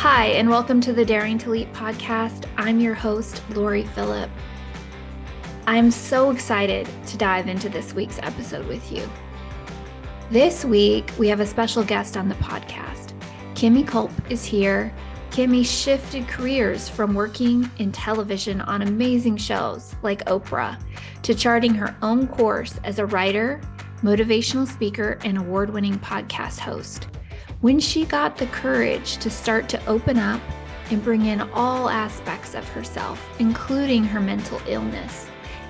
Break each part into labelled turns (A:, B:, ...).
A: Hi, and welcome to the Daring to Leap podcast. I'm your host, Loree Philip. I'm so excited to dive into this week's episode with you. This week, we have a special guest on the podcast. Kimi Culp is here. Kimi shifted careers from working in television on amazing shows like Oprah to charting her own course as a writer, motivational speaker, and award winning podcast host when she got the courage to start to open up and bring in all aspects of herself, including her mental illness,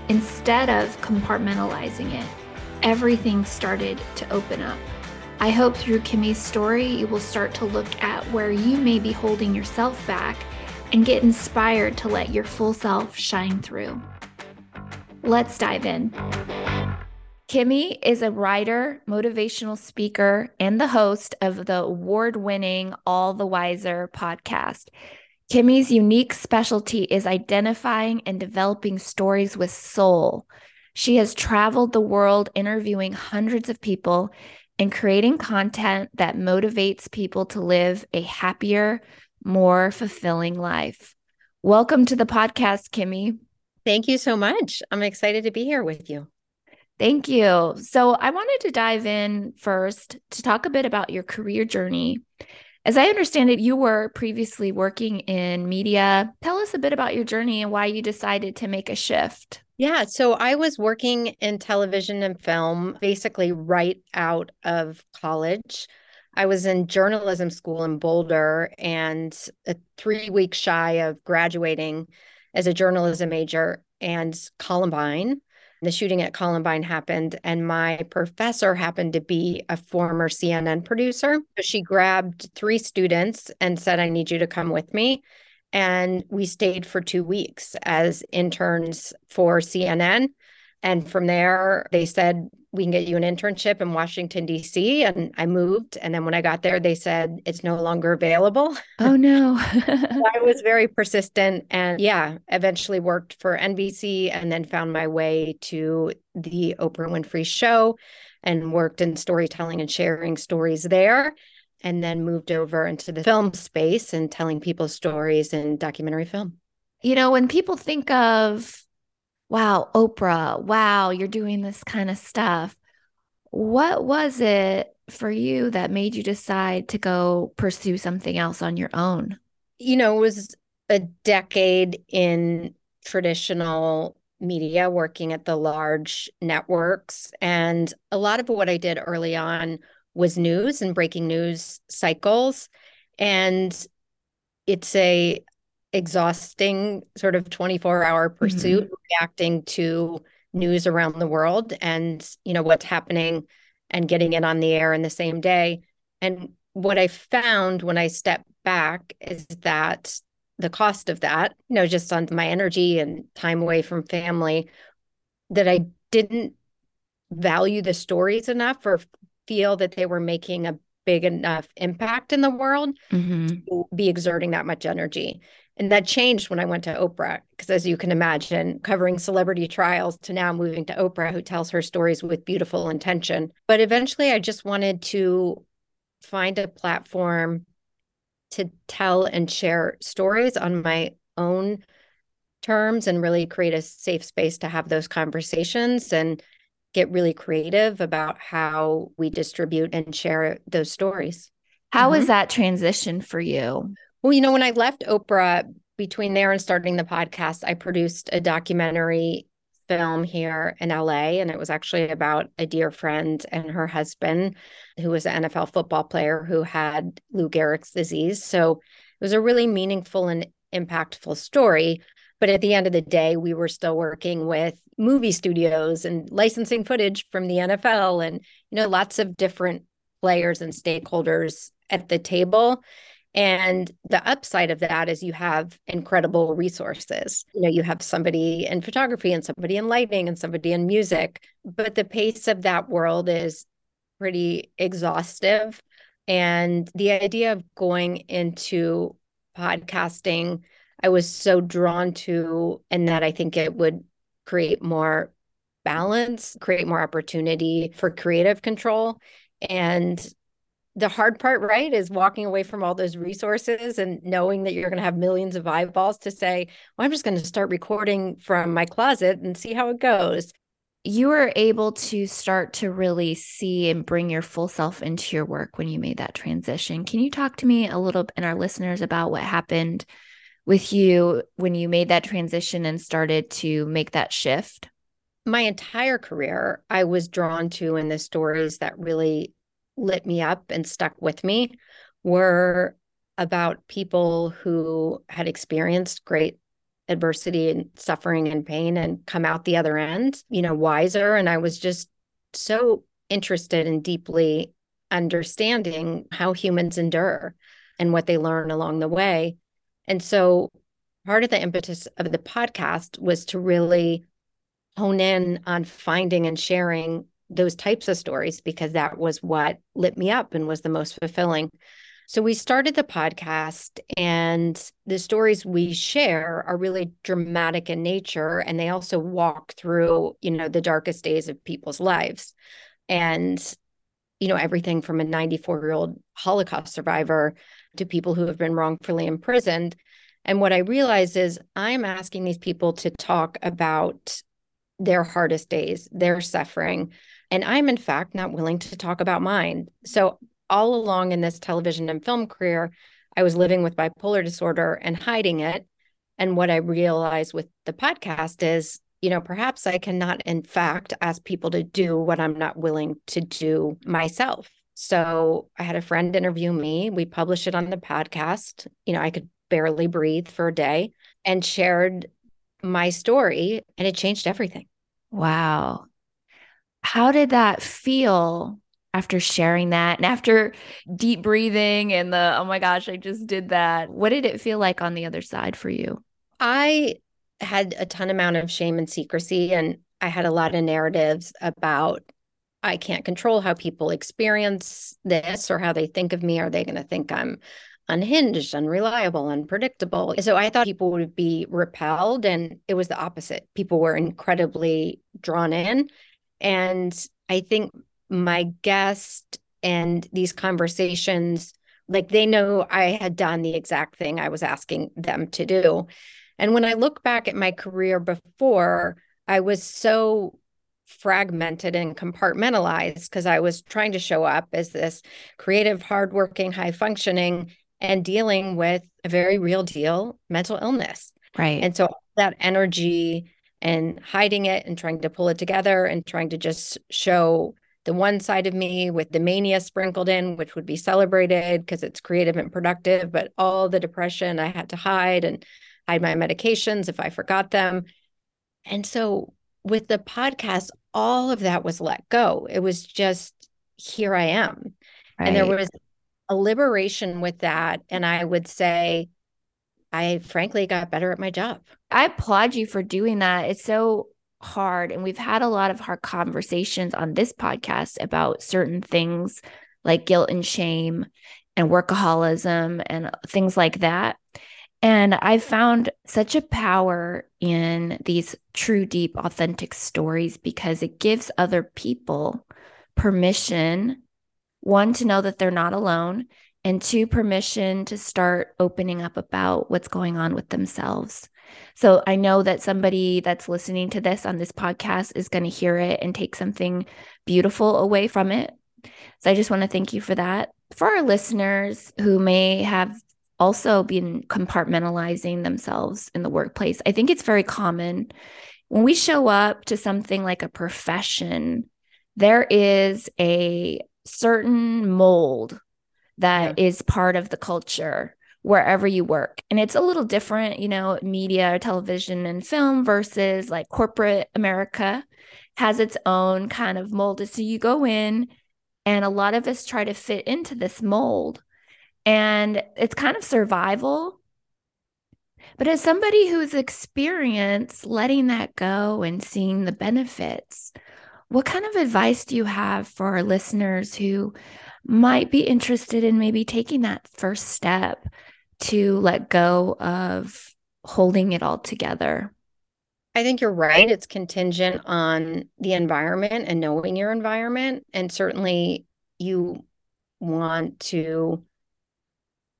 A: instead of compartmentalizing it, everything started to open up. I hope through Kimi's story, you will start to look at where you may be holding yourself back and get inspired to let your full self shine through. Let's dive in. Kimi is a writer, motivational speaker, and the host of the award winning All the Wiser podcast. Kimi's unique specialty is identifying and developing stories with soul. She has traveled the world interviewing hundreds of people and creating content that motivates people to live a happier, more fulfilling life. Welcome to the podcast, Kimi.
B: Thank you so much. I'm excited to be here with you.
A: Thank you. So, I wanted to dive in first to talk a bit about your career journey. As I understand it, you were previously working in media. Tell us a bit about your journey and why you decided to make a shift.
B: Yeah, so I was working in television and film basically right out of college. I was in journalism school in Boulder and a three weeks shy of graduating as a journalism major and Columbine the shooting at Columbine happened, and my professor happened to be a former CNN producer. So she grabbed three students and said, I need you to come with me. And we stayed for two weeks as interns for CNN. And from there, they said, we can get you an internship in Washington, D.C. And I moved. And then when I got there, they said it's no longer available.
A: Oh, no.
B: I was very persistent and, yeah, eventually worked for NBC and then found my way to the Oprah Winfrey Show and worked in storytelling and sharing stories there. And then moved over into the film space and telling people stories in documentary film.
A: You know, when people think of wow, Oprah, wow, you're doing this kind of stuff. What was it for you that made you decide to go pursue something else on your own?
B: You know, it was a decade in traditional media working at the large networks. And a lot of what I did early on was news and breaking news cycles. And it's a exhausting sort of 24 hour pursuit mm-hmm. reacting to news around the world and you know what's happening and getting it on the air in the same day and what i found when i stepped back is that the cost of that you know just on my energy and time away from family that i didn't value the stories enough or feel that they were making a big enough impact in the world mm-hmm. to be exerting that much energy and that changed when I went to Oprah, because as you can imagine, covering celebrity trials to now moving to Oprah, who tells her stories with beautiful intention. But eventually, I just wanted to find a platform to tell and share stories on my own terms and really create a safe space to have those conversations and get really creative about how we distribute and share those stories.
A: How mm-hmm. was that transition for you?
B: Well, you know, when I left Oprah, between there and starting the podcast, I produced a documentary film here in LA. And it was actually about a dear friend and her husband, who was an NFL football player who had Lou Gehrig's disease. So it was a really meaningful and impactful story. But at the end of the day, we were still working with movie studios and licensing footage from the NFL and, you know, lots of different players and stakeholders at the table. And the upside of that is you have incredible resources. You know, you have somebody in photography and somebody in lighting and somebody in music, but the pace of that world is pretty exhaustive. And the idea of going into podcasting, I was so drawn to, and that I think it would create more balance, create more opportunity for creative control. And the hard part, right, is walking away from all those resources and knowing that you're going to have millions of eyeballs to say, well, I'm just going to start recording from my closet and see how it goes.
A: You were able to start to really see and bring your full self into your work when you made that transition. Can you talk to me a little and our listeners about what happened with you when you made that transition and started to make that shift?
B: My entire career, I was drawn to in the stories that really lit me up and stuck with me were about people who had experienced great adversity and suffering and pain and come out the other end, you know, wiser. And I was just so interested in deeply understanding how humans endure and what they learn along the way. And so part of the impetus of the podcast was to really hone in on finding and sharing those types of stories because that was what lit me up and was the most fulfilling. So we started the podcast, and the stories we share are really dramatic in nature, and they also walk through, you know, the darkest days of people's lives, and you know everything from a 94 year old Holocaust survivor to people who have been wrongfully imprisoned. And what I realize is I'm asking these people to talk about their hardest days, their suffering, and I'm, in fact, not willing to talk about mine. So, all along in this television and film career, I was living with bipolar disorder and hiding it. And what I realized with the podcast is, you know, perhaps I cannot, in fact, ask people to do what I'm not willing to do myself. So I had a friend interview me. We published it on the podcast. You know, I could barely breathe for a day and shared my story, and it changed everything.
A: Wow. How did that feel after sharing that and after deep breathing and the, oh my gosh, I just did that? What did it feel like on the other side for you?
B: I had a ton amount of shame and secrecy, and I had a lot of narratives about I can't control how people experience this or how they think of me. Are they going to think I'm unhinged, unreliable, unpredictable? So I thought people would be repelled, and it was the opposite. People were incredibly drawn in. And I think my guest and these conversations, like they know I had done the exact thing I was asking them to do. And when I look back at my career before, I was so fragmented and compartmentalized because I was trying to show up as this creative, hardworking, high functioning, and dealing with a very real deal mental illness.
A: Right.
B: And so that energy and hiding it and trying to pull it together and trying to just show the one side of me with the mania sprinkled in, which would be celebrated because it's creative and productive, but all the depression I had to hide and hide my medications if I forgot them. And so with the podcast, all of that was let go. It was just, here I am. Right. And there was a liberation with that. And I would say, I frankly got better at my job.
A: I applaud you for doing that. It's so hard. And we've had a lot of hard conversations on this podcast about certain things like guilt and shame and workaholism and things like that. And I found such a power in these true, deep, authentic stories because it gives other people permission, one, to know that they're not alone, and two, permission to start opening up about what's going on with themselves. So I know that somebody that's listening to this on this podcast is going to hear it and take something beautiful away from it. So I just want to thank you for that. For our listeners who may have also been compartmentalizing themselves in the workplace, I think it's very common when we show up to something like a profession, there is a certain mold that yeah. is part of the culture wherever you work. And it's a little different, you know, media, television, and film versus like corporate America has its own kind of mold. So you go in, and a lot of us try to fit into this mold. And it's kind of survival. But as somebody who's experienced letting that go and seeing the benefits, what kind of advice do you have for our listeners who might be interested in maybe taking that first step to let go of holding it all together?
B: I think you're right. It's contingent on the environment and knowing your environment. And certainly you want to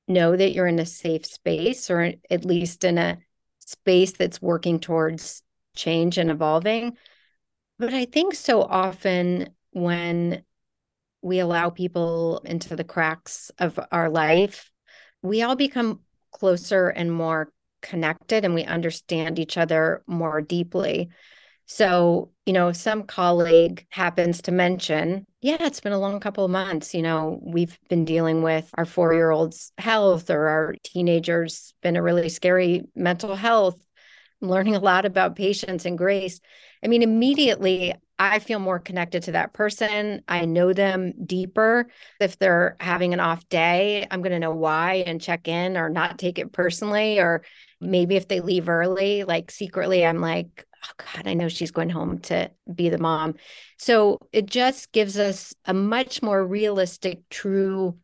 B: know that you're in a safe space or at least in a space that's working towards change and evolving. But I think so often when we allow people into the cracks of our life, we all become closer and more connected and we understand each other more deeply. So, you know, some colleague happens to mention, yeah, it's been a long couple of months, you know, we've been dealing with our four year old's health or our teenager's been a really scary mental health, learning a lot about patience and grace. I mean, immediately I feel more connected to that person. I know them deeper. If they're having an off day, I'm going to know why and check in or not take it personally. Or maybe if they leave early, like secretly, I'm like, oh God, I know she's going home to be the mom. So it just gives us a much more realistic, true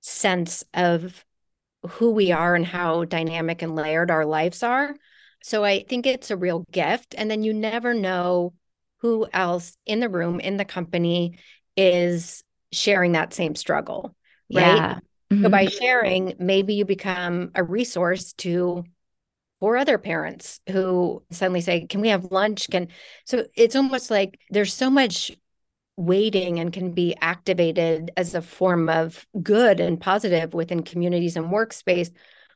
B: sense of who we are and how dynamic and layered our lives are. So I think it's a real gift. And then you never know who else in the room, in the company is sharing that same struggle. Right. Yeah. Mm-hmm. So by sharing, maybe you become a resource to for other parents who suddenly say, Can we have lunch? Can so it's almost like there's so much waiting and can be activated as a form of good and positive within communities and workspace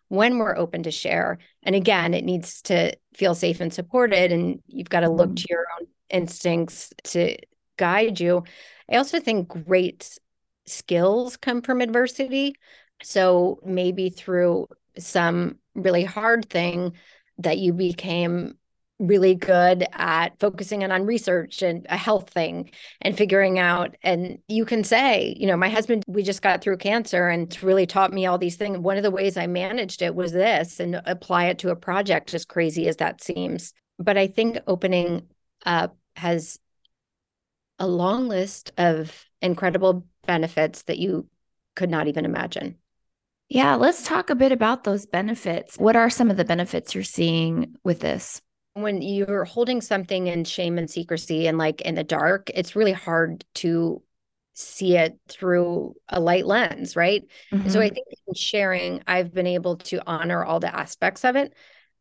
B: when we're open to share. And again, it needs to feel safe and supported. And you've got to look mm-hmm. to your own instincts to guide you. I also think great skills come from adversity. So maybe through some really hard thing that you became really good at focusing in on research and a health thing and figuring out and you can say you know my husband we just got through cancer and it's really taught me all these things one of the ways i managed it was this and apply it to a project as crazy as that seems but i think opening up has a long list of incredible benefits that you could not even imagine.
A: Yeah, let's talk a bit about those benefits. What are some of the benefits you're seeing with this?
B: When you're holding something in shame and secrecy and like in the dark, it's really hard to see it through a light lens, right? Mm-hmm. So I think in sharing, I've been able to honor all the aspects of it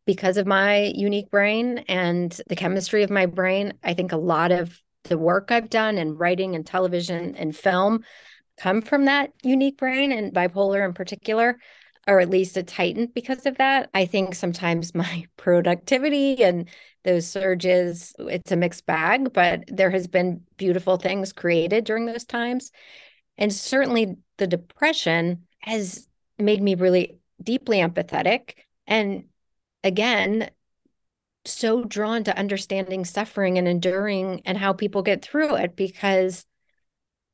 B: because of my unique brain and the chemistry of my brain, I think a lot of the work I've done in writing and television and film come from that unique brain and bipolar in particular, or at least it's heightened because of that. I think sometimes my productivity and those surges, it's a mixed bag, but there has been beautiful things created during those times. And certainly the depression has made me really deeply empathetic and again so drawn to understanding suffering and enduring and how people get through it because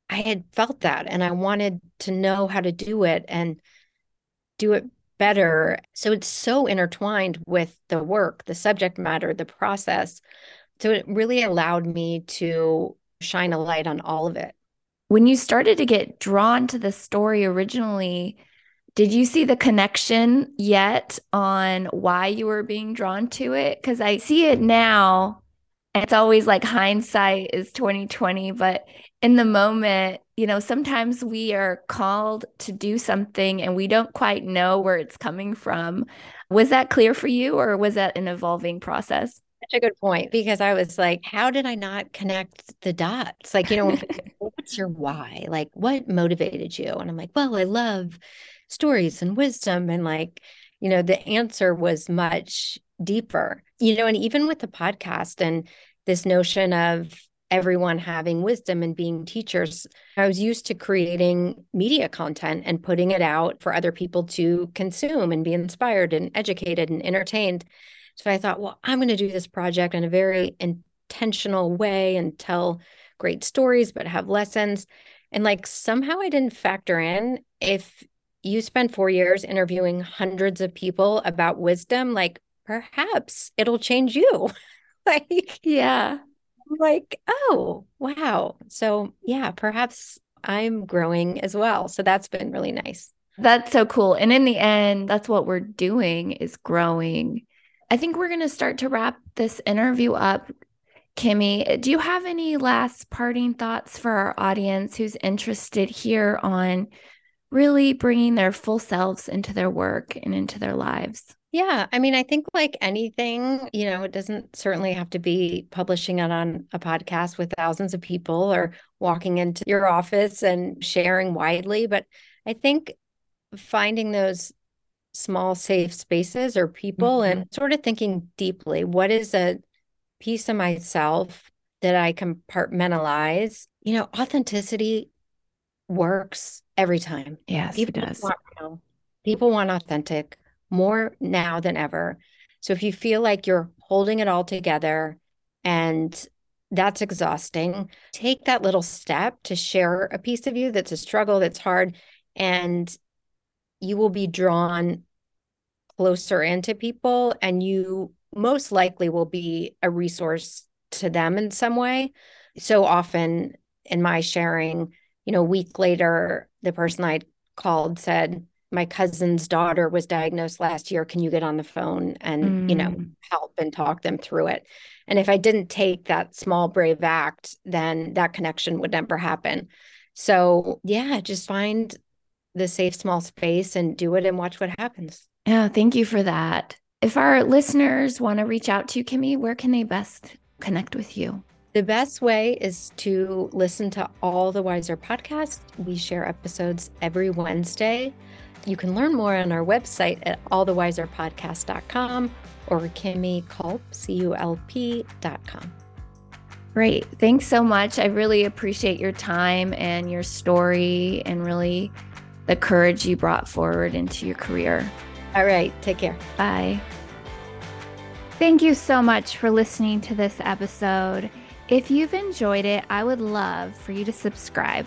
B: I had felt that and I wanted to know how to do it and do it better. So it's so intertwined with the work, the subject matter, the process. So it really allowed me to shine a light on all of it.
A: When you started to get drawn to the story originally, did you see the connection yet on why you were being drawn to it? Because I see it now. And it's always like hindsight is 2020, but in the moment, you know, sometimes we are called to do something and we don't quite know where it's coming from. Was that clear for you or was that an evolving process?
B: Such a good point because I was like, how did I not connect the dots? Like, you know, what's your why? Like, what motivated you? And I'm like, well, I love stories and wisdom and like you know the answer was much deeper you know and even with the podcast and this notion of everyone having wisdom and being teachers i was used to creating media content and putting it out for other people to consume and be inspired and educated and entertained so i thought well i'm going to do this project in a very intentional way and tell great stories but have lessons and like somehow i didn't factor in if you spend four years interviewing hundreds of people about wisdom, like perhaps it'll change you. like,
A: yeah.
B: Like, oh, wow. So, yeah, perhaps I'm growing as well. So that's been really nice.
A: That's so cool. And in the end, that's what we're doing is growing. I think we're going to start to wrap this interview up. Kimi, do you have any last parting thoughts for our audience who's interested here on really bringing their full selves into their work and into their lives?
B: Yeah. I mean, I think like anything, you know, it doesn't certainly have to be publishing it on a podcast with thousands of people or walking into your office and sharing widely. But I think finding those small, safe spaces or people mm-hmm. and sort of thinking deeply what is a piece of myself that I compartmentalize? You know, authenticity works every time.
A: Yes, people it does.
B: Want, you know, people want authentic more now than ever. So if you feel like you're holding it all together and that's exhausting, take that little step to share a piece of you that's a struggle, that's hard, and you will be drawn closer into people and you most likely will be a resource to them in some way. So often in my sharing, you know, a week later, the person I called said, my cousin's daughter was diagnosed last year. Can you get on the phone and, mm. you know, mm. help and talk them through it? And if I didn't take that small, brave act, then that connection would never happen. So, yeah, just find the safe, small space and do it and watch what happens.
A: Yeah, thank you for that. If our listeners want to reach out to you, Kimi, where can they best connect with you?
B: The best way is to listen to all the Wiser podcasts. We share episodes every Wednesday. You can learn more on our website at allthewiserpodcast.com or Kimi Culp.
A: Great. Thanks so much. I really appreciate your time and your story and really the courage you brought forward into your career.
B: All right. Take care.
A: Bye. Thank you so much for listening to this episode. If you've enjoyed it, I would love for you to subscribe.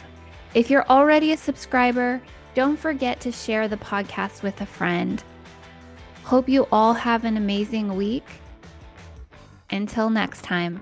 A: If you're already a subscriber, don't forget to share the podcast with a friend. Hope you all have an amazing week. Until next time.